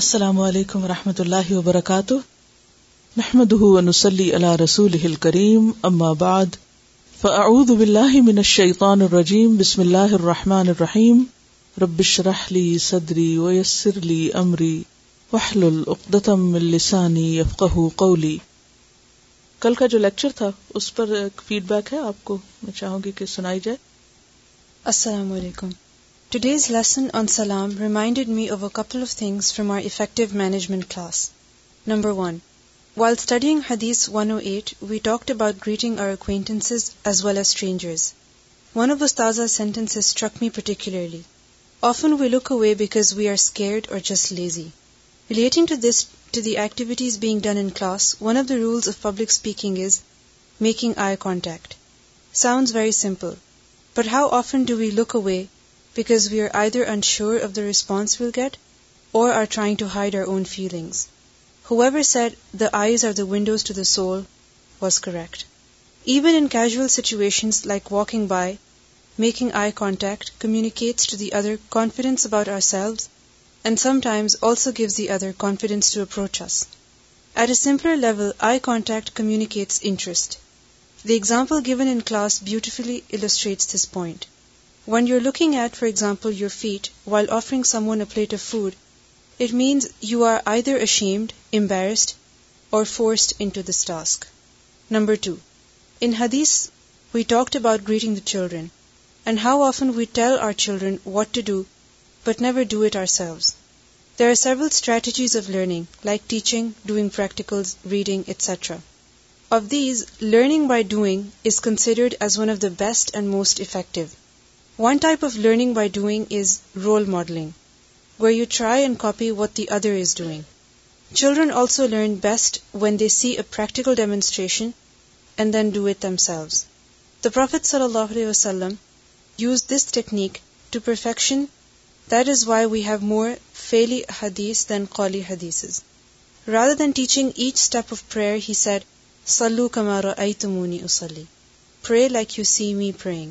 السلام علیکم و رحمۃ اللہ وبرکاتہ محمد ونسلی اللہ رسول اما بعد فاعوذ باللہ من الشیطان الرجیم بسم اللہ فعودہ الرحیم ربش رحلی صدری ویسر ویسرلی عمری وحل العقدم السانی قولی کل کا جو لیکچر تھا اس پر فیڈ بیک ہے آپ کو میں چاہوں گی کہ سنائی جائے السلام علیکم ٹو ڈیز لیسن سلام reminded me of a couple of things from my effective management class numbering here this one of eight we talk about greeting acquaintances as well as strangers of this تازہ trick me particle we are scared or just lazy relating is making eye contact sound very simple but how often look away because we are either unsure of the response we'll get or are trying to hide our own feelings. Whoever said the eyes are the windows to the soul was correct. Even in casual situations like walking by, making eye contact communicates to the other confidence about ourselves and sometimes also gives the other confidence to approach us. At a simpler level, eye contact communicates interest. The example given in class beautifully illustrates this point. When you're looking at, for example, your feet while offering someone a plate of food, it means you are either ashamed, embarrassed, or forced into this task. Number 2. In hadith, we talked about greeting the children, and how often we tell our children what to do, but never do it ourselves. There are several strategies of learning, like teaching, doing practicals, reading, etc. Of these, learning by doing is considered as one of the best and most effective. One type of learning by doing is role modelling way you try and copy what the other is doing children also learn best when they see a practical demonstration and then do it themselves the prophet صلی اللہ علیہ وسلم uses this technique to perfection that is why we have more فیلی حدیث than قولی حدیثز rather than teaching each step of prayer he set سلو کمارو ائی تمونی اسلی pray like you see me praying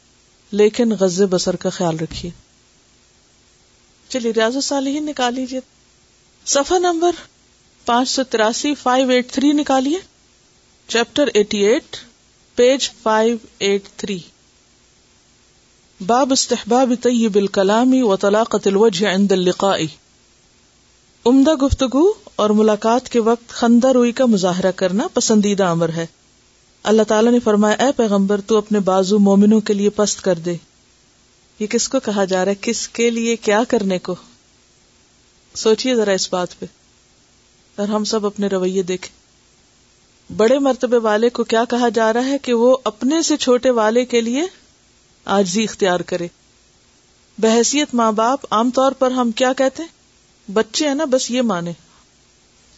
لیکن غز بسر کا خیال رکھیے چلیے ریاض نکال لیجیے صفحہ نمبر پانچ سو تراسی five eight three نکالیے chapter eighty eight page five eight three باب استحباب طیب الکلامی و طلاء الوجہ عند اللقاء عمدہ گفتگو اور ملاقات کے وقت خندہ روئی کا مظاہرہ کرنا پسندیدہ امر ہے اللہ تعالیٰ نے فرمایا اے پیغمبر تو اپنے بازو مومنوں کے لیے پست کر دے یہ کس کو کہا جا رہا ہے کس کے لیے کیا کرنے کو سوچیے ذرا اس بات پہ اور ہم سب اپنے رویے دیکھیں بڑے مرتبے والے کو کیا کہا جا رہا ہے کہ وہ اپنے سے چھوٹے والے کے لیے آجزی اختیار کرے بحثیت ماں باپ عام طور پر ہم کیا کہتے ہیں بچے ہیں نا بس یہ مانے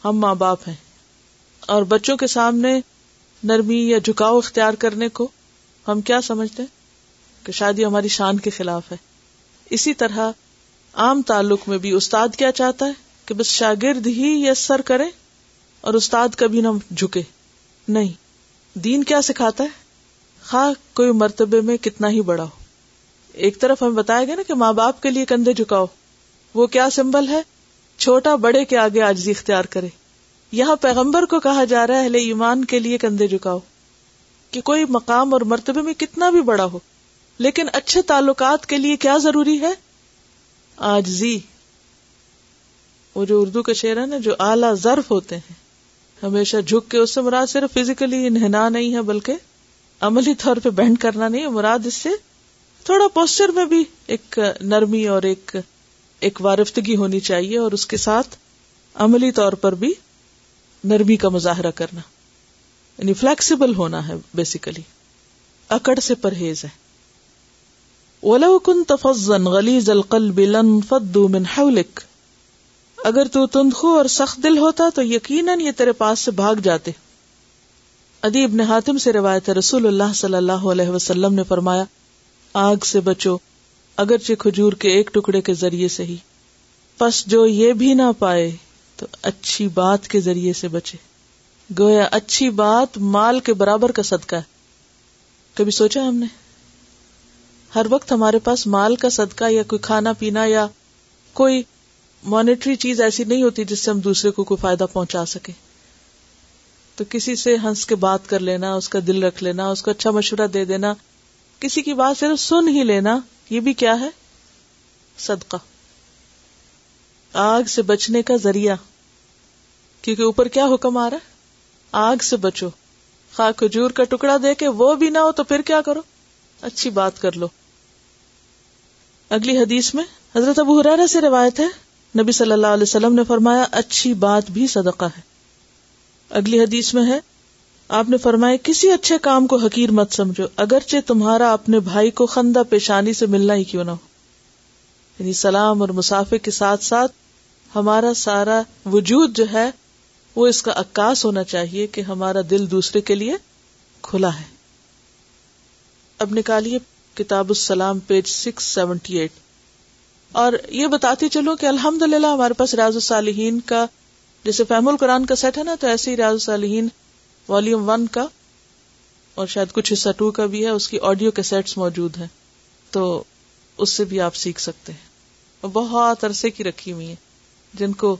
ہم ماں باپ ہیں اور بچوں کے سامنے نرمی یا جھکاؤ اختیار کرنے کو ہم کیا سمجھتے ہیں کہ شادی ہماری شان کے خلاف ہے اسی طرح عام تعلق میں بھی استاد کیا چاہتا ہے کہ بس شاگرد ہی یسر سر کرے اور استاد کبھی نہ جھکے نہیں دین کیا سکھاتا ہے خا کوئی مرتبے میں کتنا ہی بڑا ہو ایک طرف ہمیں بتایا گیا نا کہ ماں باپ کے لیے کندھے جھکاؤ وہ کیا سمبل ہے چھوٹا بڑے کے آگے آجزی اختیار کرے یہاں پیغمبر کو کہا جا رہا ہے اہل ایمان کے لیے کندھے جھکاؤ کہ کوئی مقام اور مرتبے میں کتنا بھی بڑا ہو لیکن اچھے تعلقات کے لیے کیا ضروری ہے وہ جو اردو نا جو اعلیٰ ظرف ہوتے ہیں ہمیشہ جھک کے اس سے مراد صرف فزیکلی انہنا نہیں ہے بلکہ عملی طور پہ بینڈ کرنا نہیں ہے مراد اس سے تھوڑا پوسچر میں بھی ایک نرمی اور ایک ایک وارفتگی ہونی چاہیے اور اس کے ساتھ عملی طور پر بھی نرمی کا مظاہرہ کرنا یعنی فلیکسیبل ہونا ہے بیسیکلی اکڑ سے پرہیز ہے ولو من حولك اگر تو تندخو اور سخت دل ہوتا تو یقیناً یہ تیرے پاس سے بھاگ جاتے ادیب نے حاتم سے روایت ہے رسول اللہ صلی اللہ علیہ وسلم نے فرمایا آگ سے بچو اگرچہ کھجور کے ایک ٹکڑے کے ذریعے سے ہی پس جو یہ بھی نہ پائے تو اچھی بات کے ذریعے سے بچے گویا اچھی بات مال کے برابر کا صدقہ ہے کبھی سوچا ہم نے ہر وقت ہمارے پاس مال کا صدقہ یا کوئی کھانا پینا یا کوئی مانیٹری چیز ایسی نہیں ہوتی جس سے ہم دوسرے کو کوئی فائدہ پہنچا سکے تو کسی سے ہنس کے بات کر لینا اس کا دل رکھ لینا اس کو اچھا مشورہ دے دینا کسی کی بات صرف سن ہی لینا یہ بھی کیا ہے صدقہ آگ سے بچنے کا ذریعہ کیونکہ اوپر کیا حکم آ رہا ہے آگ سے بچو کھجور کا ٹکڑا دے کے وہ بھی نہ ہو تو پھر کیا کرو اچھی بات کر لو اگلی حدیث میں حضرت ابو حرارا سے روایت ہے نبی صلی اللہ علیہ وسلم نے فرمایا اچھی بات بھی صدقہ ہے اگلی حدیث میں ہے آپ نے فرمایا کسی اچھے کام کو حقیر مت سمجھو اگرچہ تمہارا اپنے بھائی کو خندہ پیشانی سے ملنا ہی کیوں نہ ہو یعنی سلام اور مسافر کے ساتھ ساتھ ہمارا سارا وجود جو ہے وہ اس کا عکاس ہونا چاہیے کہ ہمارا دل دوسرے کے لیے کھلا ہے اب نکالیے کتاب السلام پیج سکس سیونٹی ایٹ اور یہ بتاتے چلو کہ الحمد للہ ہمارے پاس ریاض الصالحین کا جیسے فہم القرآن کا سیٹ ہے نا تو ایسے ہی ریاض الصالحین والیوم ون کا اور شاید کچھ حصہ ٹو کا بھی ہے اس کی آڈیو کے سیٹس موجود ہیں تو اس سے بھی آپ سیکھ سکتے ہیں بہت عرصے کی رکھی ہوئی ہیں جن کو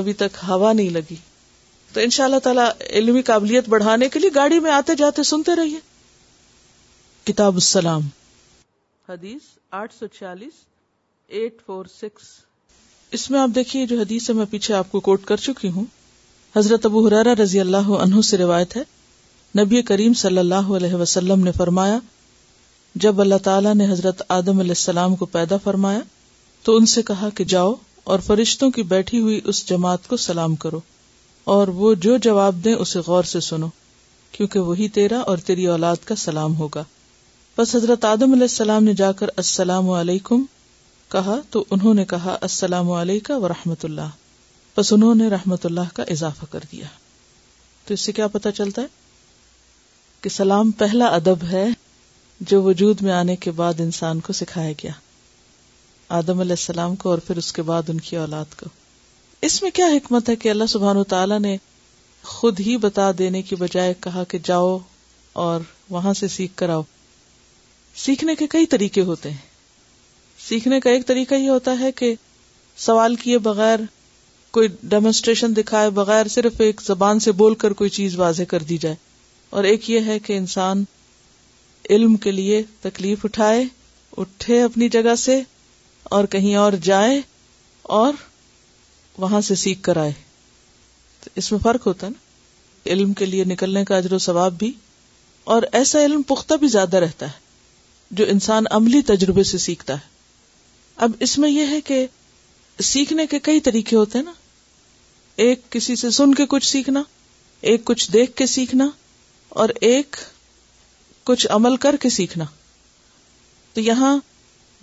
ابھی تک ہوا نہیں لگی تو ان شاء اللہ تعالیٰ علمی قابلیت بڑھانے کے لیے گاڑی میں آتے جاتے سنتے رہیے کتاب السلام حدیث آٹھ سو چھیالیس ایٹ فور سکس اس میں آپ دیکھیے جو حدیث ہے میں پیچھے آپ کو کوٹ کر چکی ہوں حضرت ابو حرارا رضی اللہ عنہ سے روایت ہے نبی کریم صلی اللہ علیہ وسلم نے فرمایا جب اللہ تعالیٰ نے حضرت آدم علیہ السلام کو پیدا فرمایا تو ان سے کہا کہ جاؤ اور فرشتوں کی بیٹھی ہوئی اس جماعت کو سلام کرو اور وہ جو جواب دیں اسے غور سے سنو کیونکہ وہی تیرا اور تیری اولاد کا سلام ہوگا بس حضرت آدم علیہ السلام نے جا کر السلام علیکم کہا تو انہوں نے کہا السلام علیکم و رحمۃ اللہ بس انہوں نے رحمت اللہ کا اضافہ کر دیا تو اس سے کیا پتا چلتا ہے کہ سلام پہلا ادب ہے جو وجود میں آنے کے بعد انسان کو سکھایا گیا آدم علیہ السلام کو اور پھر اس کے بعد ان کی اولاد کو اس میں کیا حکمت ہے کہ اللہ سبحان و تعالیٰ نے خود ہی بتا دینے کی بجائے کہا کہ جاؤ اور وہاں سے سیکھ کر آؤ سیکھنے کے کئی طریقے ہوتے ہیں سیکھنے کا ایک طریقہ یہ ہوتا ہے کہ سوال کیے بغیر کوئی ڈیمونسٹریشن دکھائے بغیر صرف ایک زبان سے بول کر کوئی چیز واضح کر دی جائے اور ایک یہ ہے کہ انسان علم کے لیے تکلیف اٹھائے اٹھے اپنی جگہ سے اور کہیں اور جائے اور وہاں سے سیکھ کر آئے تو اس میں فرق ہوتا ہے نا علم کے لیے نکلنے کا اجر و ثواب بھی اور ایسا علم پختہ بھی زیادہ رہتا ہے جو انسان عملی تجربے سے سیکھتا ہے اب اس میں یہ ہے کہ سیکھنے کے کئی طریقے ہوتے ہیں نا ایک کسی سے سن کے کچھ سیکھنا ایک کچھ دیکھ کے سیکھنا اور ایک کچھ عمل کر کے سیکھنا تو یہاں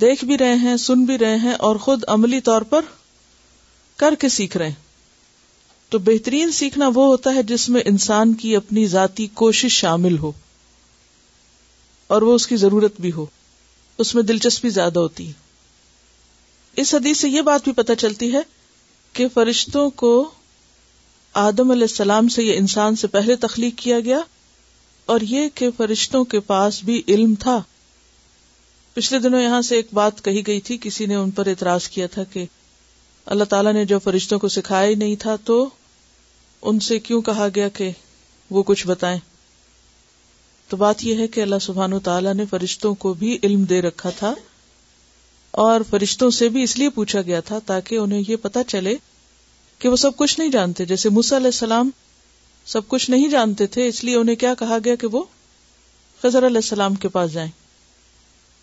دیکھ بھی رہے ہیں سن بھی رہے ہیں اور خود عملی طور پر کر کے سیکھ رہے ہیں تو بہترین سیکھنا وہ ہوتا ہے جس میں انسان کی اپنی ذاتی کوشش شامل ہو اور وہ اس کی ضرورت بھی ہو اس میں دلچسپی زیادہ ہوتی ہے اس حدیث سے یہ بات بھی پتہ چلتی ہے کہ فرشتوں کو آدم علیہ السلام سے یہ انسان سے پہلے تخلیق کیا گیا اور یہ کہ فرشتوں کے پاس بھی علم تھا پچھلے دنوں یہاں سے ایک بات کہی گئی تھی کسی نے ان پر اعتراض کیا تھا کہ اللہ تعالیٰ نے جو فرشتوں کو سکھایا ہی نہیں تھا تو ان سے کیوں کہا گیا کہ وہ کچھ بتائیں تو بات یہ ہے کہ اللہ سبحان و تعالیٰ نے فرشتوں کو بھی علم دے رکھا تھا اور فرشتوں سے بھی اس لیے پوچھا گیا تھا تاکہ انہیں یہ پتا چلے کہ وہ سب کچھ نہیں جانتے جیسے مس علیہ السلام سب کچھ نہیں جانتے تھے اس لیے انہیں کیا کہا گیا کہ وہ خزر علیہ السلام کے پاس جائیں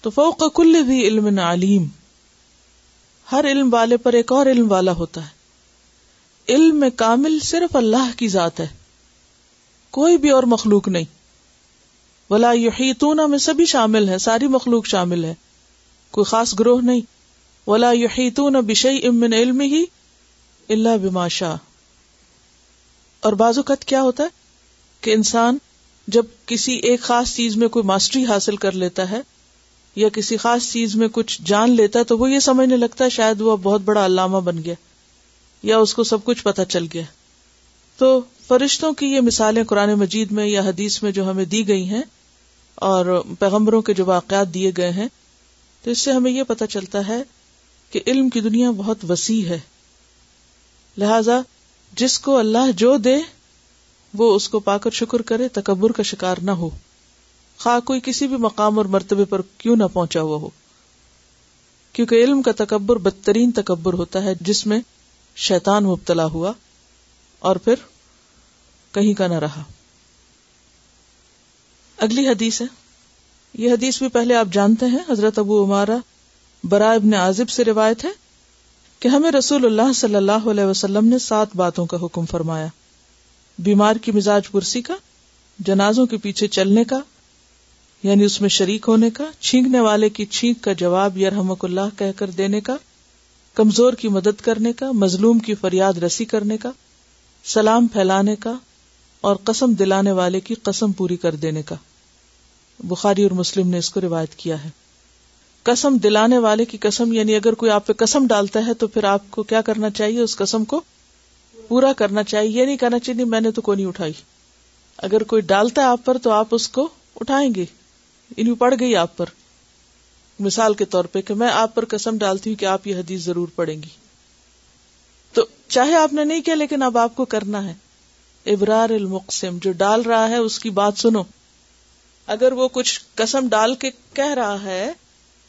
تو فوق کل بھی علم علیم ہر علم والے پر ایک اور علم والا ہوتا ہے علم میں کامل صرف اللہ کی ذات ہے کوئی بھی اور مخلوق نہیں ولا یحیطون تو میں سبھی شامل ہے ساری مخلوق شامل ہے کوئی خاص گروہ نہیں ولا یحیطون تو من امن علم ہی اللہ باشا اور بعض اوقات کیا ہوتا ہے کہ انسان جب کسی ایک خاص چیز میں کوئی ماسٹری حاصل کر لیتا ہے یا کسی خاص چیز میں کچھ جان لیتا تو وہ یہ سمجھنے لگتا ہے شاید وہ بہت بڑا علامہ بن گیا یا اس کو سب کچھ پتہ چل گیا تو فرشتوں کی یہ مثالیں قرآن مجید میں یا حدیث میں جو ہمیں دی گئی ہیں اور پیغمبروں کے جو واقعات دیے گئے ہیں تو اس سے ہمیں یہ پتہ چلتا ہے کہ علم کی دنیا بہت وسیع ہے لہذا جس کو اللہ جو دے وہ اس کو پا کر شکر کرے تکبر کا شکار نہ ہو خواہ کوئی کسی بھی مقام اور مرتبے پر کیوں نہ پہنچا ہوا ہو کیونکہ علم کا تکبر بدترین تکبر ہوتا ہے جس میں شیطان مبتلا ہوا اور پھر کہیں کا نہ رہا اگلی حدیث ہے یہ حدیث بھی پہلے آپ جانتے ہیں حضرت ابو امارا برا ابن عازب سے روایت ہے کہ ہمیں رسول اللہ صلی اللہ علیہ وسلم نے سات باتوں کا حکم فرمایا بیمار کی مزاج پرسی کا جنازوں کے پیچھے چلنے کا یعنی اس میں شریک ہونے کا چھینکنے والے کی چھینک کا جواب یرحمک اللہ کہہ کر دینے کا کمزور کی مدد کرنے کا مظلوم کی فریاد رسی کرنے کا سلام پھیلانے کا اور قسم دلانے والے کی قسم پوری کر دینے کا بخاری اور مسلم نے اس کو روایت کیا ہے قسم دلانے والے کی قسم یعنی اگر کوئی آپ پہ قسم ڈالتا ہے تو پھر آپ کو کیا کرنا چاہیے اس قسم کو پورا کرنا چاہیے یہ نہیں کہنا چاہیے میں نے تو کوئی نہیں اٹھائی اگر کوئی ڈالتا ہے آپ پر تو آپ اس کو اٹھائیں گے یعنی پڑ گئی آپ پر مثال کے طور پہ کہ میں آپ پر قسم ڈالتی ہوں کہ آپ یہ حدیث ضرور پڑھیں گی تو چاہے آپ نے نہیں کیا لیکن اب آپ کو کرنا ہے ابرار المقسم جو ڈال رہا ہے اس کی بات سنو اگر وہ کچھ قسم ڈال کے کہہ رہا ہے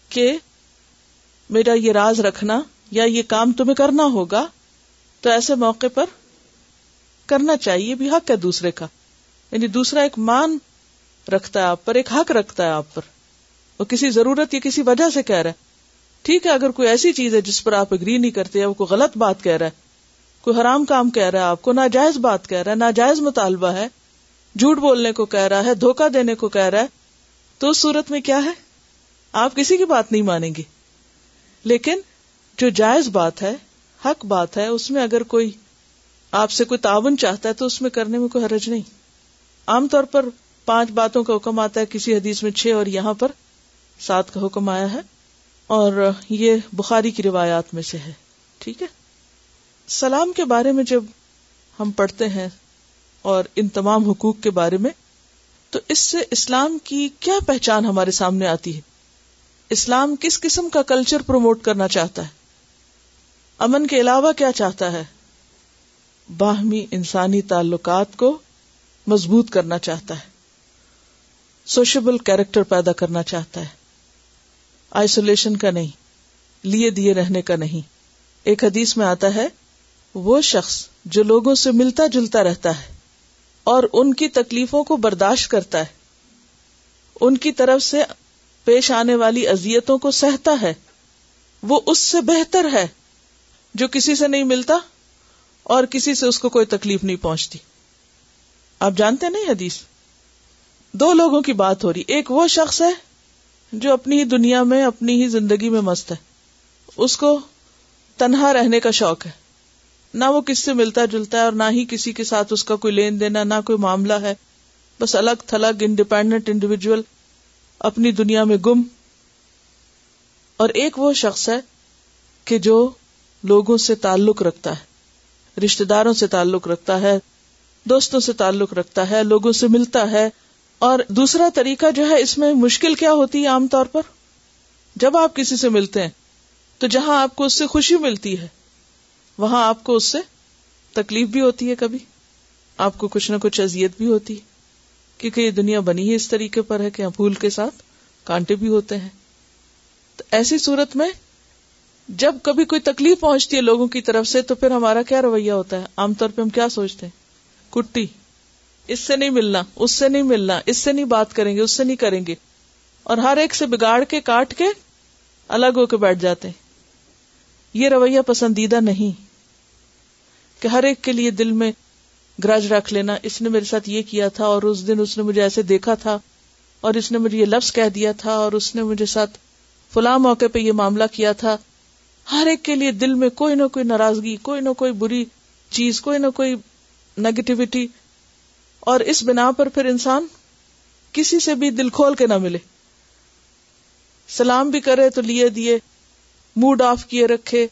کہ میرا یہ راز رکھنا یا یہ کام تمہیں کرنا ہوگا تو ایسے موقع پر کرنا چاہیے بھی حق ہے دوسرے کا یعنی دوسرا ایک مان رکھتا ہے آپ پر ایک حق رکھتا ہے آپ پر وہ کسی ضرورت یا کسی وجہ سے کہہ رہا ہے ٹھیک ہے اگر کوئی ایسی چیز ہے جس پر آپ اگری نہیں کرتے وہ کوئی غلط بات کہہ رہا ہے کوئی حرام کام کہہ رہا ہے آپ کو ناجائز بات کہہ رہا ہے ناجائز مطالبہ ہے جھوٹ بولنے کو کہہ رہا ہے دھوکہ دینے کو کہہ رہا ہے تو اس صورت میں کیا ہے آپ کسی کی بات نہیں مانیں گے لیکن جو جائز بات ہے حق بات ہے اس میں اگر کوئی آپ سے کوئی تعاون چاہتا ہے تو اس میں کرنے میں کوئی حرج نہیں عام طور پر پانچ باتوں کا حکم آتا ہے کسی حدیث میں چھ اور یہاں پر سات کا حکم آیا ہے اور یہ بخاری کی روایات میں سے ہے ٹھیک ہے سلام کے بارے میں جب ہم پڑھتے ہیں اور ان تمام حقوق کے بارے میں تو اس سے اسلام کی کیا پہچان ہمارے سامنے آتی ہے اسلام کس قسم کا کلچر پروموٹ کرنا چاہتا ہے امن کے علاوہ کیا چاہتا ہے باہمی انسانی تعلقات کو مضبوط کرنا چاہتا ہے سوشبل کیریکٹر پیدا کرنا چاہتا ہے آئسولیشن کا نہیں لیے دیے رہنے کا نہیں ایک حدیث میں آتا ہے وہ شخص جو لوگوں سے ملتا جلتا رہتا ہے اور ان کی تکلیفوں کو برداشت کرتا ہے ان کی طرف سے پیش آنے والی ازیتوں کو سہتا ہے وہ اس سے بہتر ہے جو کسی سے نہیں ملتا اور کسی سے اس کو کوئی تکلیف نہیں پہنچتی آپ جانتے نہیں حدیث دو لوگوں کی بات ہو رہی ایک وہ شخص ہے جو اپنی ہی دنیا میں اپنی ہی زندگی میں مست ہے اس کو تنہا رہنے کا شوق ہے نہ وہ کس سے ملتا جلتا ہے اور نہ ہی کسی کے ساتھ اس کا کوئی لین دینا نہ کوئی معاملہ ہے بس الگ تھلگ انڈیپینڈنٹ انڈیویجل اپنی دنیا میں گم اور ایک وہ شخص ہے کہ جو لوگوں سے تعلق رکھتا ہے رشتے داروں سے تعلق رکھتا ہے دوستوں سے تعلق رکھتا ہے لوگوں سے ملتا ہے اور دوسرا طریقہ جو ہے اس میں مشکل کیا ہوتی ہے عام طور پر جب آپ کسی سے ملتے ہیں تو جہاں آپ کو اس سے خوشی ملتی ہے وہاں آپ کو اس سے تکلیف بھی ہوتی ہے کبھی آپ کو کچھ نہ کچھ اذیت بھی ہوتی ہے کیونکہ یہ دنیا بنی ہی اس طریقے پر ہے کہ پھول کے ساتھ کانٹے بھی ہوتے ہیں تو ایسی صورت میں جب کبھی کوئی تکلیف پہنچتی ہے لوگوں کی طرف سے تو پھر ہمارا کیا رویہ ہوتا ہے عام طور پہ ہم کیا سوچتے ہیں کٹی اس سے نہیں ملنا اس سے نہیں ملنا اس سے نہیں بات کریں گے اس سے نہیں کریں گے اور ہر ایک سے بگاڑ کے کاٹ کے الگ ہو کے بیٹھ جاتے ہیں یہ رویہ پسندیدہ نہیں کہ ہر ایک کے لیے دل میں گرج رکھ لینا اس نے میرے ساتھ یہ کیا تھا اور اس دن اس نے مجھے ایسے دیکھا تھا اور اس نے مجھے یہ لفظ کہہ دیا تھا اور اس نے مجھے ساتھ فلاں موقع پہ یہ معاملہ کیا تھا ہر ایک کے لیے دل میں کوئی نہ کوئی ناراضگی کوئی نہ کوئی بری چیز کوئی نہ کوئی نیگیٹیوٹی اور اس بنا پر پھر انسان کسی سے بھی دل کھول کے نہ ملے سلام بھی کرے تو لیے دیے موڈ آف کیے رکھے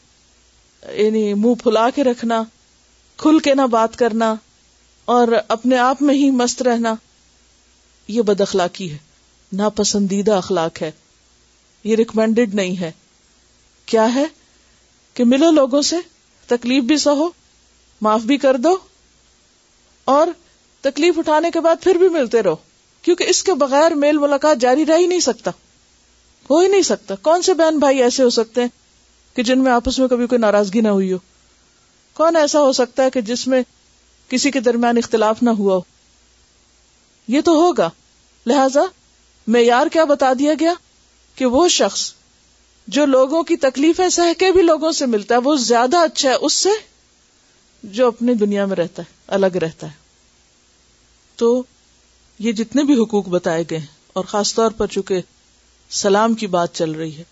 یعنی منہ پھلا کے رکھنا کھل کے نہ بات کرنا اور اپنے آپ میں ہی مست رہنا یہ بد اخلاقی ہے ناپسندیدہ اخلاق ہے یہ ریکمینڈیڈ نہیں ہے کیا ہے کہ ملو لوگوں سے تکلیف بھی سہو معاف بھی کر دو اور تکلیف اٹھانے کے بعد پھر بھی ملتے رہو کیونکہ اس کے بغیر میل ملاقات جاری رہ ہی نہیں سکتا ہو ہی نہیں سکتا کون سے بہن بھائی ایسے ہو سکتے ہیں کہ جن میں آپس میں کبھی کوئی ناراضگی نہ ہوئی ہو کون ایسا ہو سکتا ہے کہ جس میں کسی کے درمیان اختلاف نہ ہوا ہو یہ تو ہوگا لہذا معیار کیا بتا دیا گیا کہ وہ شخص جو لوگوں کی تکلیفیں سہ کے بھی لوگوں سے ملتا ہے وہ زیادہ اچھا ہے اس سے جو اپنی دنیا میں رہتا ہے الگ رہتا ہے تو یہ جتنے بھی حقوق بتائے گئے ہیں اور خاص طور پر چونکہ سلام کی بات چل رہی ہے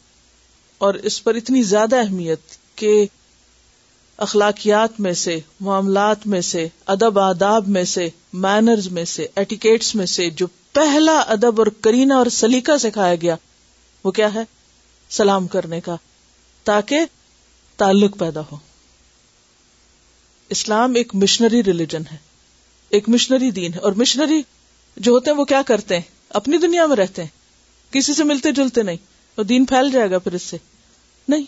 اور اس پر اتنی زیادہ اہمیت کہ اخلاقیات میں سے معاملات میں سے ادب آداب میں سے مینرز میں سے ایٹیکیٹس میں سے جو پہلا ادب اور کرینا اور سلیقہ سکھایا گیا وہ کیا ہے سلام کرنے کا تاکہ تعلق پیدا ہو اسلام ایک مشنری ریلیجن ہے ایک مشنری دین اور مشنری جو ہوتے ہیں وہ کیا کرتے ہیں اپنی دنیا میں رہتے ہیں کسی سے ملتے جلتے نہیں اور دین پھیل جائے گا پھر اس سے نہیں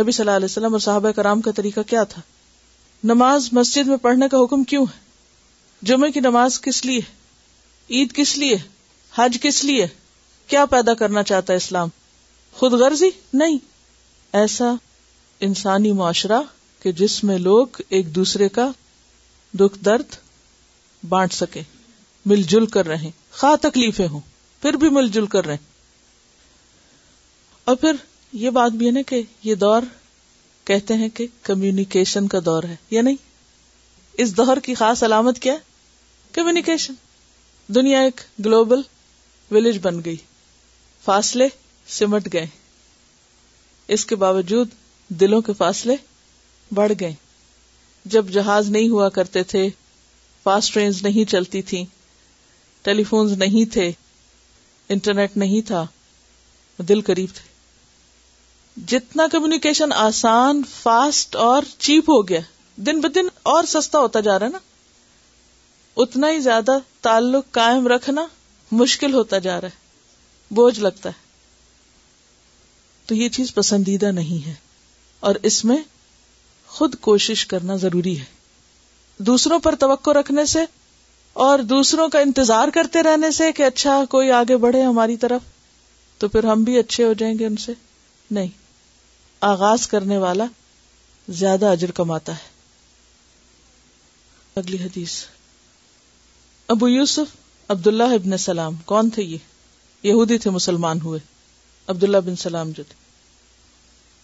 نبی صلی اللہ علیہ وسلم اور صحابہ کرام کا طریقہ کیا تھا نماز مسجد میں پڑھنے کا حکم کیوں ہے جمعے کی نماز کس لیے عید کس لیے حج کس لیے کیا پیدا کرنا چاہتا ہے اسلام خود غرضی نہیں ایسا انسانی معاشرہ کہ جس میں لوگ ایک دوسرے کا دکھ درد بانٹ سکے مل جل کر رہے خا تکلیفیں ہوں پھر بھی مل جل کر رہے اور پھر یہ بات بھی ہے نا کہ یہ دور کہتے ہیں کہ کمیونیکیشن کا دور ہے یا نہیں اس دور کی خاص علامت کیا کمیونیکیشن دنیا ایک گلوبل ولیج بن گئی فاصلے سمٹ گئے اس کے باوجود دلوں کے فاصلے بڑھ گئے جب جہاز نہیں ہوا کرتے تھے فاسٹ ٹرینز نہیں چلتی تھیں ٹیلی فونز نہیں تھے انٹرنیٹ نہیں تھا دل قریب تھے جتنا کمیونیکیشن آسان فاسٹ اور چیپ ہو گیا دن ب دن اور سستا ہوتا جا رہا ہے نا اتنا ہی زیادہ تعلق قائم رکھنا مشکل ہوتا جا رہا ہے بوجھ لگتا ہے تو یہ چیز پسندیدہ نہیں ہے اور اس میں خود کوشش کرنا ضروری ہے دوسروں پر توقع رکھنے سے اور دوسروں کا انتظار کرتے رہنے سے کہ اچھا کوئی آگے بڑھے ہماری طرف تو پھر ہم بھی اچھے ہو جائیں گے ان سے نہیں آغاز کرنے والا زیادہ اجر کماتا ہے اگلی حدیث ابو یوسف عبداللہ ابن سلام کون تھے یہ یہودی تھے مسلمان ہوئے عبداللہ بن سلام جو تھے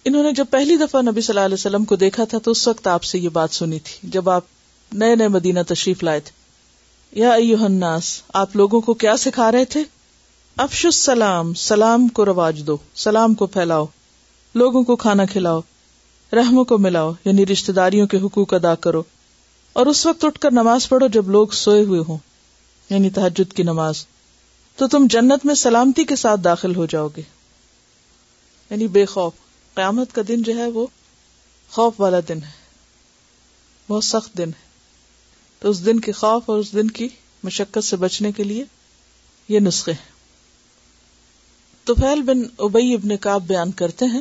انہوں نے جب پہلی دفعہ نبی صلی اللہ علیہ وسلم کو دیکھا تھا تو اس وقت آپ سے یہ بات سنی تھی جب آپ نئے نئے مدینہ تشریف لائے تھے یا الناس آپ لوگوں کو کیا سکھا رہے تھے افش السلام سلام کو رواج دو سلام کو پھیلاؤ لوگوں کو کھانا کھلاؤ رحموں کو ملاؤ یعنی رشتے داریوں کے حقوق ادا کرو اور اس وقت اٹھ کر نماز پڑھو جب لوگ سوئے ہوئے ہوں یعنی تحجد کی نماز تو تم جنت میں سلامتی کے ساتھ داخل ہو جاؤ گے یعنی بے خوف قیامت کا دن جو ہے وہ خوف والا دن ہے بہت سخت دن ہے تو اس دن کے خوف اور اس دن کی مشقت سے بچنے کے لیے یہ نسخے ہیں تو فیل بن ابئی ابن کاب بیان کرتے ہیں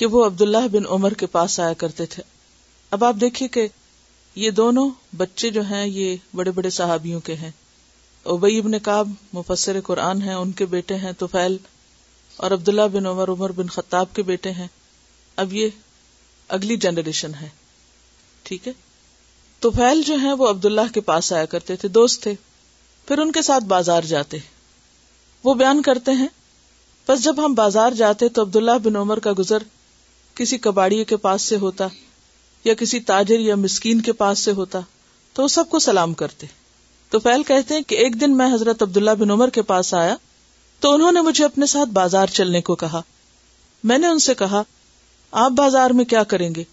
کہ وہ عبداللہ بن عمر کے پاس آیا کرتے تھے اب آپ دیکھیے کہ یہ دونوں بچے جو ہیں یہ بڑے بڑے صحابیوں کے ہیں ابئی ابن کاب مفسر قرآن ہیں ان کے بیٹے ہیں تو فیل اور عبداللہ بن عمر عمر بن خطاب کے بیٹے ہیں اب یہ اگلی جنریشن ہے ٹھیک ہے تو فیل جو ہیں وہ عبداللہ کے پاس آیا کرتے تھے دوست تھے پھر ان کے ساتھ بازار جاتے وہ بیان کرتے ہیں بس جب ہم بازار جاتے تو عبداللہ بن عمر کا گزر کسی کباڑی کے پاس سے ہوتا یا کسی تاجر یا مسکین کے پاس سے ہوتا تو وہ سب کو سلام کرتے تو فیل کہتے ہیں کہ ایک دن میں حضرت عبداللہ بن عمر کے پاس آیا تو انہوں نے مجھے اپنے ساتھ بازار چلنے کو کہا میں نے ان سے کہا آپ بازار میں کیا کریں گے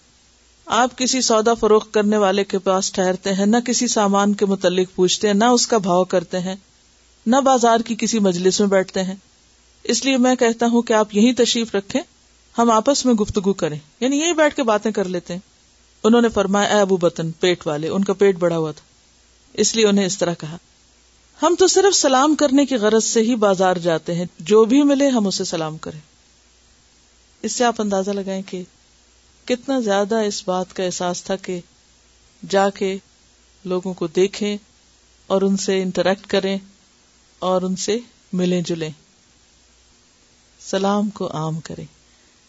آپ کسی سودا فروخت کرنے والے کے پاس ٹھہرتے ہیں نہ کسی سامان کے متعلق پوچھتے ہیں نہ اس کا بھاؤ کرتے ہیں نہ بازار کی کسی مجلس میں بیٹھتے ہیں اس لیے میں کہتا ہوں کہ آپ یہی تشریف رکھیں ہم آپس میں گفتگو کریں یعنی یہی بیٹھ کے باتیں کر لیتے ہیں انہوں نے فرمایا اے ابو بتن پیٹ والے ان کا پیٹ بڑا ہوا تھا اس لیے انہیں اس طرح کہا ہم تو صرف سلام کرنے کی غرض سے ہی بازار جاتے ہیں جو بھی ملے ہم اسے سلام کریں اس سے آپ اندازہ لگائیں کہ کتنا زیادہ اس بات کا احساس تھا کہ جا کے لوگوں کو دیکھیں اور ان سے انٹریکٹ کریں اور ان سے ملیں جلیں سلام کو عام کریں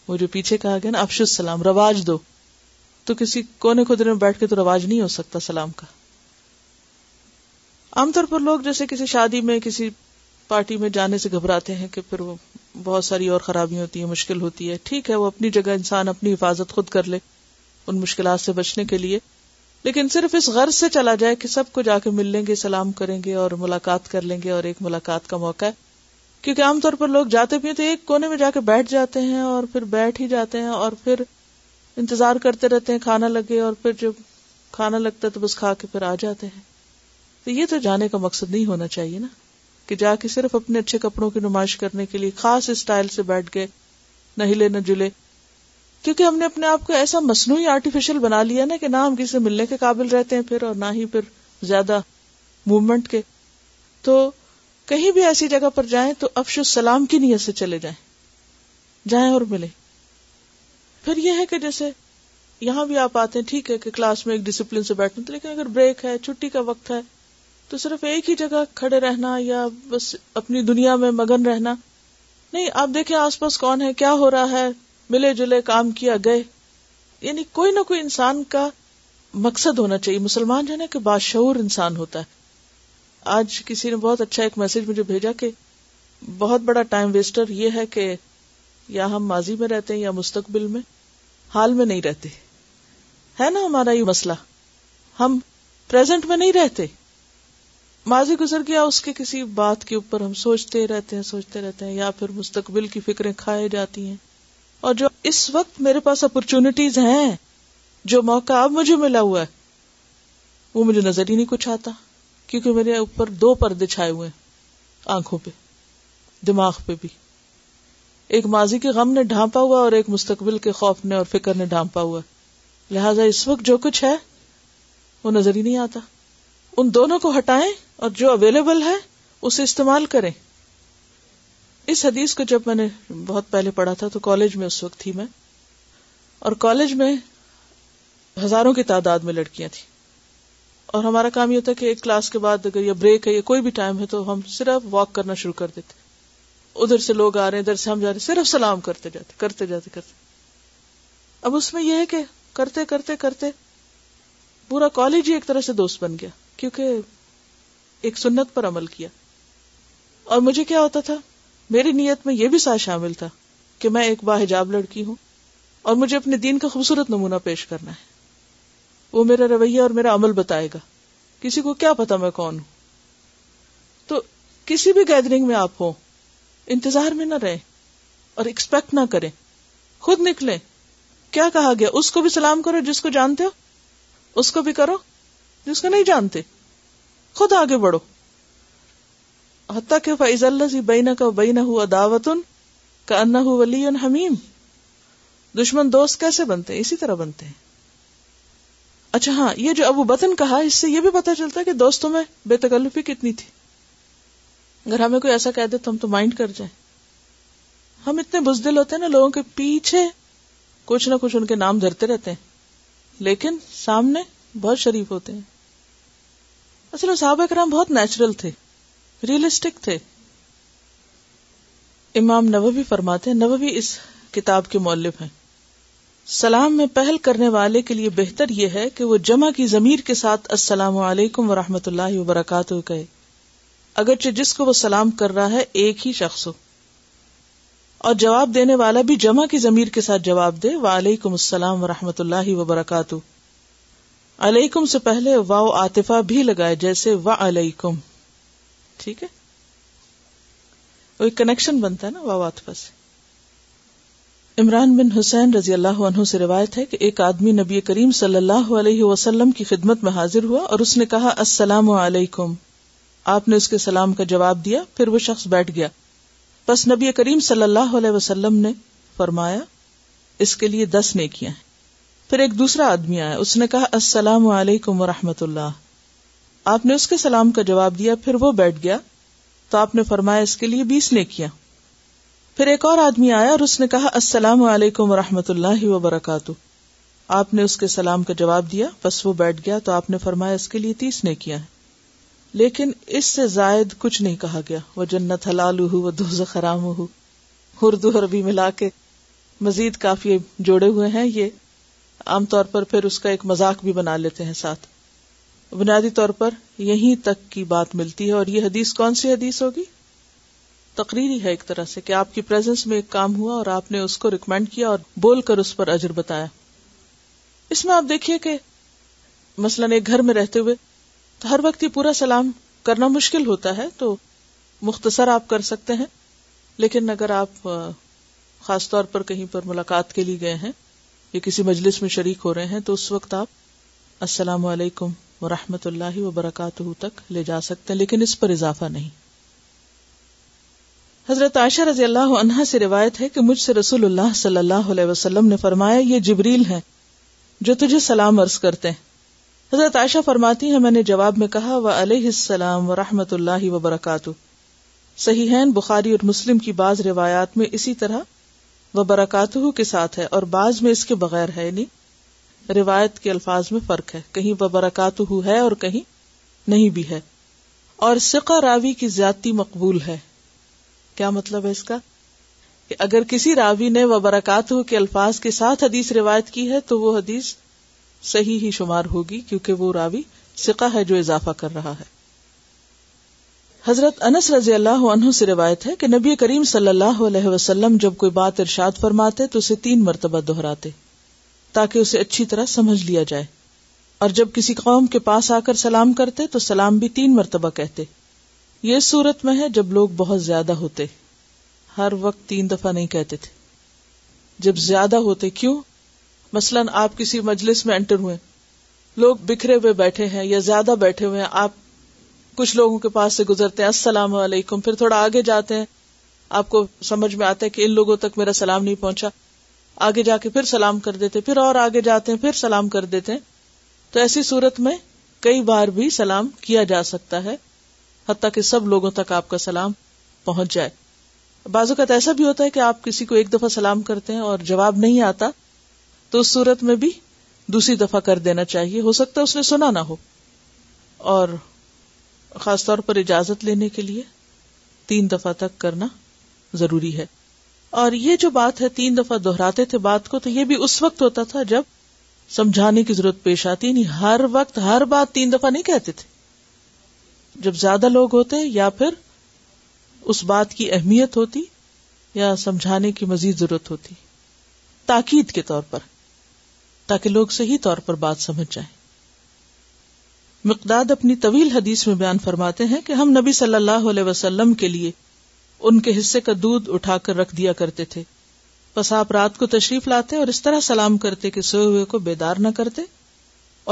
وہ جو پیچھے کہا گیا نا افش السلام رواج دو تو کسی کونے کو دن میں بیٹھ کے تو رواج نہیں ہو سکتا سلام کا عام طور پر لوگ جیسے کسی شادی میں کسی پارٹی میں جانے سے گھبراتے ہیں کہ پھر وہ بہت ساری اور خرابی ہوتی ہیں مشکل ہوتی ہے ٹھیک ہے وہ اپنی جگہ انسان اپنی حفاظت خود کر لے ان مشکلات سے بچنے کے لیے لیکن صرف اس غرض سے چلا جائے کہ سب کو جا کے مل لیں گے سلام کریں گے اور ملاقات کر لیں گے اور ایک ملاقات کا موقع ہے کیونکہ عام طور پر لوگ جاتے بھی ہیں تو ایک کونے میں جا کے بیٹھ جاتے ہیں اور پھر بیٹھ ہی جاتے ہیں اور پھر انتظار کرتے رہتے ہیں کھانا لگے اور پھر جب کھانا لگتا ہے تو بس کھا کے پھر آ جاتے ہیں تو یہ تو جانے کا مقصد نہیں ہونا چاہیے نا کہ جا کے صرف اپنے اچھے کپڑوں کی نمائش کرنے کے لیے خاص اسٹائل سے بیٹھ گئے نہ ہلے نہ جلے کیونکہ ہم نے اپنے آپ کو ایسا مصنوعی آرٹیفیشل بنا لیا نا کہ نہ ہم کسی ملنے کے قابل رہتے ہیں پھر اور نہ ہی پھر زیادہ موومنٹ کے تو کہیں بھی ایسی جگہ پر جائیں تو افش السلام کی نیت سے چلے جائیں جائیں اور ملیں پھر یہ ہے کہ جیسے یہاں بھی آپ آتے ہیں ٹھیک ہے کہ کلاس میں ایک ڈسپلن سے بیٹھنے لیکن اگر بریک ہے چھٹی کا وقت ہے تو صرف ایک ہی جگہ کھڑے رہنا یا بس اپنی دنیا میں مگن رہنا نہیں آپ دیکھیں آس پاس کون ہے کیا ہو رہا ہے ملے جلے کام کیا گئے یعنی کوئی نہ کوئی انسان کا مقصد ہونا چاہیے مسلمان جو ہے نا کہ باشعور انسان ہوتا ہے آج کسی نے بہت اچھا ایک میسج مجھے بھیجا کہ بہت بڑا ٹائم ویسٹر یہ ہے کہ یا ہم ماضی میں رہتے ہیں یا مستقبل میں حال میں نہیں رہتے ہے نا ہمارا یہ مسئلہ ہم پریزنٹ میں نہیں رہتے ماضی گزر گیا اس کے کسی بات کے اوپر ہم سوچتے رہتے ہیں سوچتے رہتے ہیں یا پھر مستقبل کی فکریں کھائے جاتی ہیں اور جو اس وقت میرے پاس اپرچونیٹیز ہیں جو موقع اب مجھے ملا ہوا ہے وہ مجھے نظر ہی نہیں کچھ آتا کیونکہ میرے اوپر دو پردے چھائے ہوئے ہیں آنکھوں پہ دماغ پہ بھی ایک ماضی کے غم نے ڈھانپا ہوا اور ایک مستقبل کے خوف نے اور فکر نے ڈھانپا ہوا لہذا اس وقت جو کچھ ہے وہ نظر ہی نہیں آتا ان دونوں کو ہٹائیں اور جو اویلیبل ہے اسے استعمال کریں اس حدیث کو جب میں نے بہت پہلے پڑھا تھا تو کالج میں اس وقت تھی میں اور کالج میں ہزاروں کی تعداد میں لڑکیاں تھیں اور ہمارا کام یہ تھا کہ ایک کلاس کے بعد اگر یا بریک ہے یا کوئی بھی ٹائم ہے تو ہم صرف واک کرنا شروع کر دیتے ادھر سے لوگ آ رہے ہیں ادھر سے ہم جا رہے ہیں صرف سلام کرتے جاتے کرتے جاتے کرتے اب اس میں یہ ہے کہ کرتے کرتے کرتے پورا کالج ہی ایک طرح سے دوست بن گیا کیونکہ ایک سنت پر عمل کیا اور مجھے کیا ہوتا تھا میری نیت میں یہ بھی سا شامل تھا کہ میں ایک باحجاب لڑکی ہوں اور مجھے اپنے دین کا خوبصورت نمونہ پیش کرنا ہے وہ میرا رویہ اور میرا عمل بتائے گا کسی کو کیا پتا میں کون ہوں تو کسی بھی گیدرنگ میں آپ ہوں انتظار میں نہ رہیں اور ایکسپیکٹ نہ کریں خود نکلیں کیا کہا گیا اس کو بھی سلام کرو جس کو جانتے ہو اس کو بھی کرو جس کو نہیں جانتے خود آگے بڑھو حتیٰ کہ فائز اللہ سی بینا کا بینا ہوا اداوتن کا انا ہو ولی حمیم دشمن دوست کیسے بنتے ہیں اسی طرح بنتے ہیں اچھا ہاں یہ جو ابو بتن کہا اس سے یہ بھی پتا چلتا ہے کہ دوستوں میں بے تکلفی کتنی تھی اگر ہمیں کوئی ایسا کہہ دے تو ہم تو مائنڈ کر جائیں ہم اتنے بزدل ہوتے ہیں نا لوگوں کے پیچھے کچھ نہ کچھ ان کے نام دھرتے رہتے ہیں لیکن سامنے بہت شریف ہوتے ہیں اصل صحابہ کرام بہت نیچرل تھے ریئلسٹک تھے امام نووی فرماتے ہیں نووی اس کتاب کے مولب ہیں سلام میں پہل کرنے والے کے لیے بہتر یہ ہے کہ وہ جمع کی ضمیر کے ساتھ السلام علیکم ورحمۃ اللہ وبرکاتہ کہے اگرچہ جس کو وہ سلام کر رہا ہے ایک ہی شخص ہو اور جواب دینے والا بھی جمع کی ضمیر کے ساتھ جواب دے وعلیکم السلام ورحمۃ اللہ وبرکاتہ علیکم سے پہلے وا آتفا بھی لگائے جیسے و علیکم ٹھیک ہے کنیکشن بنتا ہے نا آتفا سے عمران بن حسین رضی اللہ عنہ سے روایت ہے کہ ایک آدمی نبی کریم صلی اللہ علیہ وسلم کی خدمت میں حاضر ہوا اور اس نے کہا السلام علیکم آپ نے اس کے سلام کا جواب دیا پھر وہ شخص بیٹھ گیا بس نبی کریم صلی اللہ علیہ وسلم نے فرمایا اس کے لیے دس نیکیاں ہیں پھر ایک دوسرا آدمی آیا اس نے کہا السلام علیکم ورحمۃ اللہ آپ نے اس کے سلام کا جواب دیا پھر وہ بیٹھ گیا تو آپ نے فرمایا اس کے لیے بیس نے کیا پھر ایک اور آدمی آیا اور اس نے کہا السلام علیکم ورحمۃ اللہ وبرکاتہ آپ نے اس کے سلام کا جواب دیا بس وہ بیٹھ گیا تو آپ نے فرمایا اس کے لیے تیس نے کیا لیکن اس سے زائد کچھ نہیں کہا گیا وہ جنت حلال ہو وہ ہو خراب ہردُربی ملا کے مزید کافی جوڑے ہوئے ہیں یہ عام طور پر پھر اس کا ایک مذاق بھی بنا لیتے ہیں ساتھ بنیادی طور پر یہیں تک کی بات ملتی ہے اور یہ حدیث کون سی حدیث ہوگی تقریری ہے ایک طرح سے کہ آپ کی پرزینس میں ایک کام ہوا اور آپ نے اس کو ریکمینڈ کیا اور بول کر اس پر اجر بتایا اس میں آپ دیکھیے کہ مثلاً ایک گھر میں رہتے ہوئے تو ہر وقت یہ پورا سلام کرنا مشکل ہوتا ہے تو مختصر آپ کر سکتے ہیں لیکن اگر آپ خاص طور پر کہیں پر ملاقات کے لیے گئے ہیں یا کسی مجلس میں شریک ہو رہے ہیں تو اس وقت آپ السلام علیکم و رحمۃ اللہ و ہیں لیکن اس پر اضافہ نہیں حضرت عائشہ رضی اللہ سے روایت ہے کہ مجھ سے رسول اللہ صلی اللہ علیہ وسلم نے فرمایا یہ جبریل ہے جو تجھے سلام عرض کرتے ہیں حضرت عائشہ فرماتی ہے میں نے جواب میں کہا و علیہ السلام و رحمۃ اللہ و صحیح بخاری اور مسلم کی بعض روایات میں اسی طرح و برکاتہ کے ساتھ ہے اور بعض میں اس کے بغیر ہے نہیں یعنی روایت کے الفاظ میں فرق ہے کہیں وہ برکاتہ ہے اور کہیں نہیں بھی ہے اور سکا راوی کی زیادتی مقبول ہے کیا مطلب ہے اس کا کہ اگر کسی راوی نے وہ برکاتہ کے الفاظ کے ساتھ حدیث روایت کی ہے تو وہ حدیث صحیح ہی شمار ہوگی کیونکہ وہ راوی سکا ہے جو اضافہ کر رہا ہے حضرت انس رضی اللہ عنہ سے روایت ہے کہ نبی کریم صلی اللہ علیہ وسلم جب کوئی بات ارشاد فرماتے تو اسے تین مرتبہ دہراتے تاکہ اسے اچھی طرح سمجھ لیا جائے اور جب کسی قوم کے پاس آ کر سلام کرتے تو سلام بھی تین مرتبہ کہتے یہ صورت میں ہے جب لوگ بہت زیادہ ہوتے ہر وقت تین دفعہ نہیں کہتے تھے جب زیادہ ہوتے کیوں مثلاً آپ کسی مجلس میں انٹر ہوئے لوگ بکھرے ہوئے بیٹھے ہیں یا زیادہ بیٹھے ہوئے ہیں آپ کچھ لوگوں کے پاس سے گزرتے ہیں السلام علیکم پھر تھوڑا آگے جاتے ہیں آپ کو سمجھ میں آتا ہے کہ ان لوگوں تک میرا سلام نہیں پہنچا آگے جا کے پھر سلام کر دیتے پھر اور آگے جاتے ہیں پھر سلام کر دیتے ہیں تو ایسی صورت میں کئی بار بھی سلام کیا جا سکتا ہے حتیٰ کہ سب لوگوں تک آپ کا سلام پہنچ جائے بعض اوقات ایسا بھی ہوتا ہے کہ آپ کسی کو ایک دفعہ سلام کرتے ہیں اور جواب نہیں آتا تو اس صورت میں بھی دوسری دفعہ کر دینا چاہیے ہو سکتا ہے اس نے سنا نہ ہو اور خاص طور پر اجازت لینے کے لیے تین دفعہ تک کرنا ضروری ہے اور یہ جو بات ہے تین دفعہ دہراتے تھے بات کو تو یہ بھی اس وقت ہوتا تھا جب سمجھانے کی ضرورت پیش آتی نہیں یعنی ہر وقت ہر بات تین دفعہ نہیں کہتے تھے جب زیادہ لوگ ہوتے یا پھر اس بات کی اہمیت ہوتی یا سمجھانے کی مزید ضرورت ہوتی تاکید کے طور پر تاکہ لوگ صحیح طور پر بات سمجھ جائیں مقداد اپنی طویل حدیث میں بیان فرماتے ہیں کہ ہم نبی صلی اللہ علیہ وسلم کے لیے ان کے حصے کا دودھ اٹھا کر رکھ دیا کرتے تھے بس آپ رات کو تشریف لاتے اور اس طرح سلام کرتے کہ سوئے ہوئے کو بیدار نہ کرتے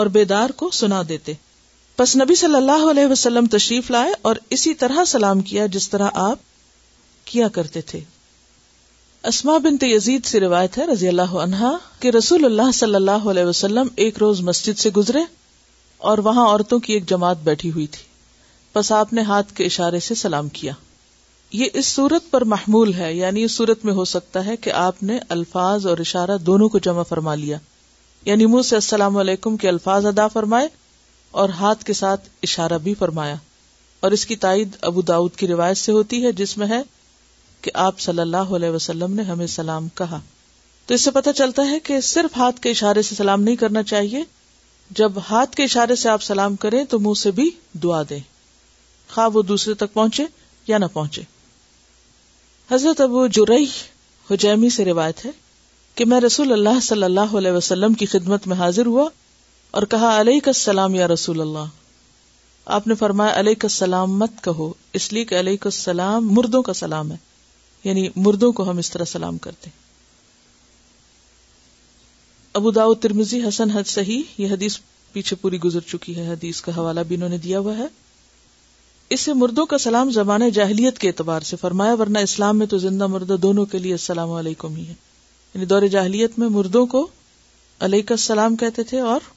اور بیدار کو سنا دیتے بس نبی صلی اللہ علیہ وسلم تشریف لائے اور اسی طرح سلام کیا جس طرح آپ کیا کرتے تھے اسما بن سے روایت ہے رضی اللہ عنہا کہ رسول اللہ صلی اللہ علیہ وسلم ایک روز مسجد سے گزرے اور وہاں عورتوں کی ایک جماعت بیٹھی ہوئی تھی بس آپ نے ہاتھ کے اشارے سے سلام کیا یہ اس صورت پر محمول ہے یعنی اس صورت میں ہو سکتا ہے کہ آپ نے الفاظ اور اشارہ دونوں کو جمع فرما لیا یعنی منہ سے السلام علیکم کے الفاظ ادا فرمائے اور ہاتھ کے ساتھ اشارہ بھی فرمایا اور اس کی تائید ابو داود کی روایت سے ہوتی ہے جس میں ہے کہ آپ صلی اللہ علیہ وسلم نے ہمیں سلام کہا تو اس سے پتہ چلتا ہے کہ صرف ہاتھ کے اشارے سے سلام نہیں کرنا چاہیے جب ہاتھ کے اشارے سے آپ سلام کریں تو منہ سے بھی دعا دیں خواب وہ دوسرے تک پہنچے یا نہ پہنچے حضرت ابو جرئی حجیمی سے روایت ہے کہ میں رسول اللہ صلی اللہ علیہ وسلم کی خدمت میں حاضر ہوا اور کہا علیہ کا سلام یا رسول اللہ آپ نے فرمایا علیہ کا سلام مت کہو اس لیے کہ علیہ السلام سلام مردوں کا سلام ہے یعنی مردوں کو ہم اس طرح سلام کرتے ہیں ابو داؤ ترمزی حسن حد صحیح یہ حدیث پیچھے پوری گزر چکی ہے حدیث کا حوالہ بھی انہوں نے دیا ہوا ہے اس سے مردوں کا سلام زبان جاہلیت کے اعتبار سے فرمایا ورنہ اسلام میں تو زندہ مردہ دونوں کے لیے السلام علیکم ہی ہے یعنی دور جاہلیت میں مردوں کو علیہ السلام کہتے تھے اور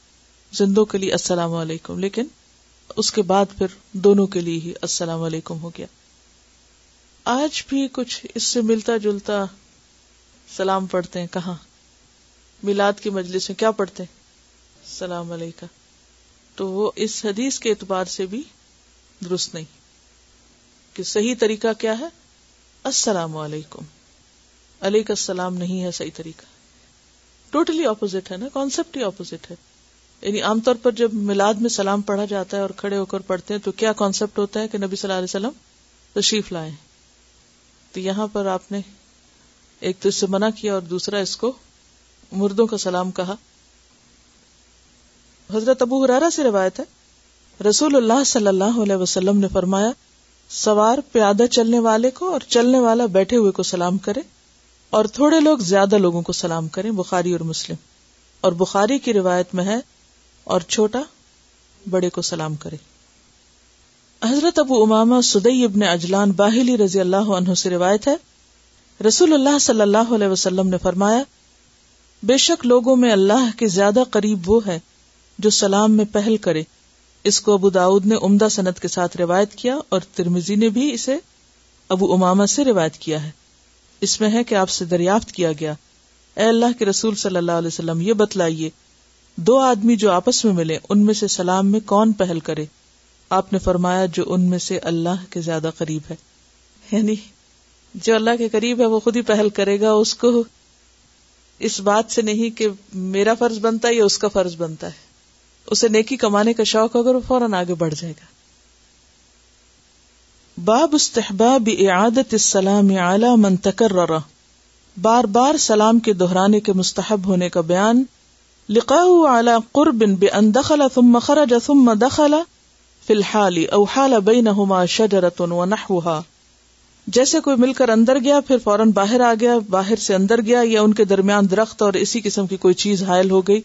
زندوں کے لیے السلام علیکم لیکن اس کے بعد پھر دونوں کے لیے ہی السلام علیکم ہو گیا آج بھی کچھ اس سے ملتا جلتا سلام پڑھتے ہیں کہاں میلاد کی مجلس میں کیا پڑھتے سلام السلام علیکم تو وہ اس حدیث کے اعتبار سے بھی درست نہیں کہ صحیح طریقہ کیا ہے السلام علیکم علیک السلام نہیں ہے صحیح طریقہ ٹوٹلی totally اپوزٹ ہے نا کانسیپٹ ہی اپوزٹ ہے یعنی عام طور پر جب میلاد میں سلام پڑھا جاتا ہے اور کھڑے ہو کر پڑھتے ہیں تو کیا کانسیپٹ ہوتا ہے کہ نبی صلی اللہ علیہ تشریف لائیں لائے یہاں پر آپ نے ایک تو اس سے منع کیا اور دوسرا اس کو مردوں کا سلام کہا حضرت ابو ہرارا سے روایت ہے رسول اللہ صلی اللہ علیہ وسلم نے فرمایا سوار پیادہ چلنے چلنے والے کو اور والا بیٹھے ہوئے کو سلام کرے اور تھوڑے لوگ زیادہ لوگوں کو سلام کریں بخاری اور مسلم اور بخاری کی روایت میں ہے اور چھوٹا بڑے کو سلام کرے حضرت ابو اماما سدئی ابن اجلان باہلی رضی اللہ عنہ سے روایت ہے رسول اللہ صلی اللہ علیہ وسلم نے فرمایا بے شک لوگوں میں اللہ کے زیادہ قریب وہ ہے جو سلام میں پہل کرے اس کو ابو داود نے عمدہ صنعت کے ساتھ روایت کیا اور ترمیزی نے بھی اسے ابو اماما سے روایت کیا ہے اس میں ہے کہ آپ سے دریافت کیا گیا اے اللہ کے رسول صلی اللہ علیہ وسلم یہ بتلائیے دو آدمی جو آپس میں ملے ان میں سے سلام میں کون پہل کرے آپ نے فرمایا جو ان میں سے اللہ کے زیادہ قریب ہے یعنی جو اللہ کے قریب ہے وہ خود ہی پہل کرے گا اس کو اس بات سے نہیں کہ میرا فرض بنتا ہے یا اس کا فرض بنتا ہے اسے نیکی کمانے کا شوق ہوگا وہ فوراً آگے بڑھ جائے گا باب استحباب اعادت السلام علی من تکرر بار بار سلام کے دہرانے کے مستحب ہونے کا بیان لکھا ثم خرج ثم دخلا فی الحال او حال بینہما شجر ونحوها جیسے کوئی مل کر اندر گیا پھر فوراً باہر آ گیا باہر سے اندر گیا یا ان کے درمیان درخت اور اسی قسم کی کوئی چیز حائل ہو گئی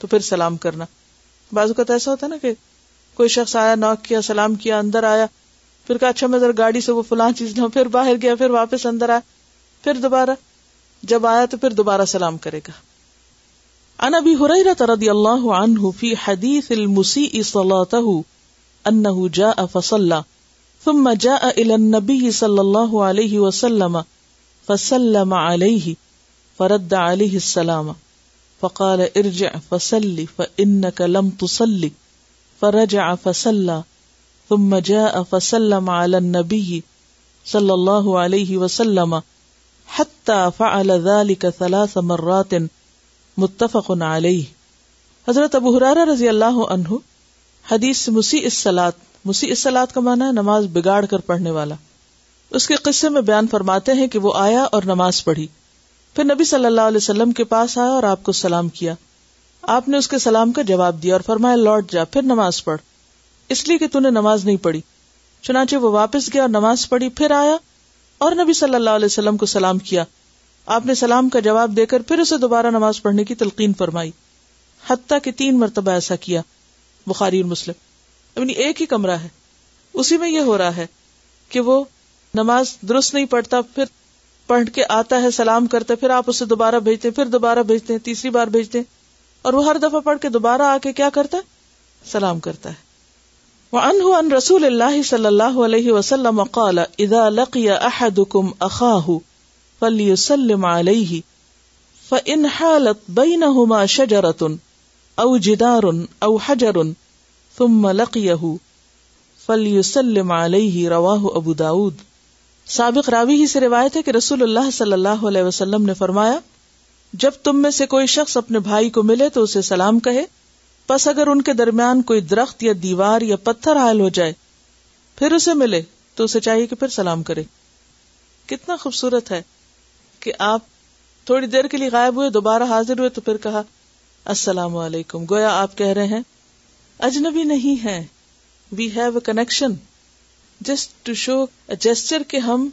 تو پھر سلام کرنا بازو کا تو ایسا ہوتا ہے نا کہ کوئی شخص آیا نوک کیا سلام کیا اندر آیا پھر کہا اچھا میں ذرا گاڑی سے وہ فلاں چیز نہ پھر باہر گیا پھر واپس اندر آیا پھر دوبارہ جب آیا تو پھر دوبارہ سلام کرے گا حدیث صلاح فصلى ثم جاء الى النبي صلى الله عليه وسلم فسلم عليه فرد عليه السلام فقال ارجع فسل فانك لم تصلي فرجع فسلى ثم جاء فسلم على النبي صلى الله عليه وسلم حتى فعل ذلك ثلاث مرات متفق عليه حضرت ابو ہرارا رضی اللہ عنہ حدیث مسیح السلات مسی سلاد کا مانا نماز بگاڑ کر پڑھنے والا اس کے قصے میں بیان فرماتے ہیں کہ وہ آیا اور نماز پڑھی پھر نبی صلی اللہ علیہ وسلم کے پاس آیا اور آپ کو سلام کیا آپ نے اس کے سلام کا جواب دیا اور فرمایا لوٹ جا پھر نماز پڑھ اس لیے کہ نماز نہیں پڑھی چنانچہ وہ واپس گیا اور نماز پڑھی پھر آیا اور نبی صلی اللہ علیہ وسلم کو سلام کیا آپ نے سلام کا جواب دے کر پھر اسے دوبارہ نماز پڑھنے کی تلقین فرمائی حتیٰ کہ تین مرتبہ ایسا کیا بخاری اور مسلم یعنی ایک ہی کمرہ ہے اسی میں یہ ہو رہا ہے کہ وہ نماز درست نہیں پڑھتا پھر پڑھ کے آتا ہے سلام کرتا پھر آپ اسے دوبارہ بھیجتے پھر دوبارہ بھیجتے ہیں تیسری بار بھیجتے اور وہ ہر دفعہ پڑھ کے دوبارہ آ کے کیا کرتا ہے سلام کرتا ہے وعنه عن رسول الله صلى الله عليه وسلم قال لقي فليسلم عليه حالت بينهما شجرة او جدار حجر فليسلم ملک رواه ابو داود سابق راوی ہی سے روایت ہے کہ رسول اللہ صلی اللہ علیہ وسلم نے فرمایا جب تم میں سے کوئی شخص اپنے بھائی کو ملے تو اسے سلام کہے پس اگر ان کے درمیان کوئی درخت یا دیوار یا پتھر حائل ہو جائے پھر اسے ملے تو اسے چاہیے کہ پھر سلام کرے کتنا خوبصورت ہے کہ آپ تھوڑی دیر کے لیے غائب ہوئے دوبارہ حاضر ہوئے تو پھر کہا السلام علیکم گویا آپ کہہ رہے ہیں اجنبی نہیں ہے we have a connection just to show gesture کہ ہم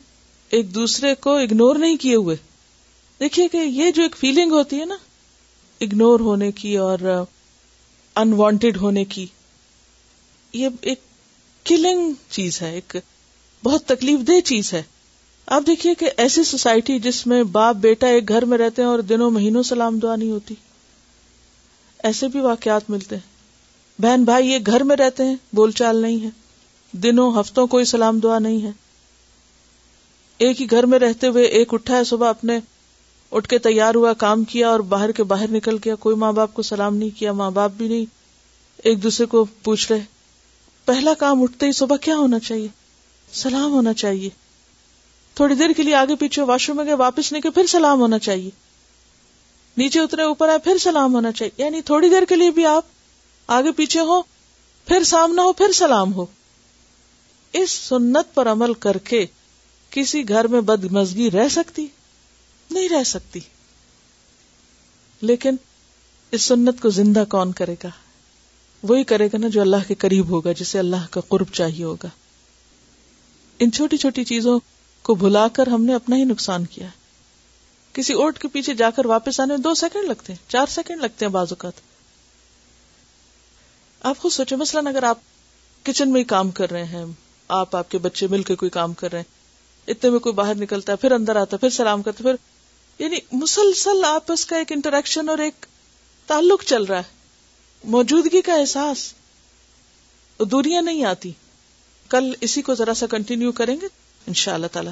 ایک دوسرے کو اگنور نہیں کیے ہوئے دیکھیے کہ یہ جو ایک فیلنگ ہوتی ہے نا اگنور ہونے کی اور انوانٹیڈ uh, ہونے کی یہ ایک کلنگ چیز ہے ایک بہت تکلیف دہ چیز ہے آپ دیکھیے کہ ایسی سوسائٹی جس میں باپ بیٹا ایک گھر میں رہتے ہیں اور دنوں مہینوں سلام دعا نہیں ہوتی ایسے بھی واقعات ملتے ہیں بہن بھائی یہ گھر میں رہتے ہیں بول چال نہیں ہے دنوں ہفتوں کوئی سلام دعا نہیں ہے ایک ہی گھر میں رہتے ہوئے ایک اٹھا ہے صبح اپنے اٹھ کے تیار ہوا کام کیا اور باہر کے باہر نکل گیا کوئی ماں باپ کو سلام نہیں کیا ماں باپ بھی نہیں ایک دوسرے کو پوچھ رہے پہلا کام اٹھتے ہی صبح کیا ہونا چاہیے سلام ہونا چاہیے تھوڑی دیر کے لیے آگے پیچھے واش روم میں گئے واپس نکلے پھر سلام ہونا چاہیے نیچے اترے اوپر آئے پھر سلام ہونا چاہیے یعنی تھوڑی دیر کے لیے بھی آپ آگے پیچھے ہو پھر سامنا ہو پھر سلام ہو اس سنت پر عمل کر کے کسی گھر میں بدمزگی رہ سکتی نہیں رہ سکتی لیکن اس سنت کو زندہ کون کرے گا وہی کرے گا نا جو اللہ کے قریب ہوگا جسے اللہ کا قرب چاہیے ہوگا ان چھوٹی چھوٹی چیزوں کو بھلا کر ہم نے اپنا ہی نقصان کیا کسی اوٹ کے پیچھے جا کر واپس آنے میں دو سیکنڈ لگتے ہیں چار سیکنڈ لگتے ہیں بعض اوقات آپ خود سوچے مثلاً اگر آپ کچن میں ہی کام کر رہے ہیں آپ آپ کے بچے مل کے کوئی کام کر رہے ہیں اتنے میں کوئی باہر نکلتا ہے پھر اندر آتا ہے پھر سلام کرتا پھر یعنی مسلسل آپ اس کا ایک انٹریکشن اور ایک تعلق چل رہا ہے موجودگی کا احساس دوریاں نہیں آتی کل اسی کو ذرا سا کنٹینیو کریں گے ان شاء اللہ تعالی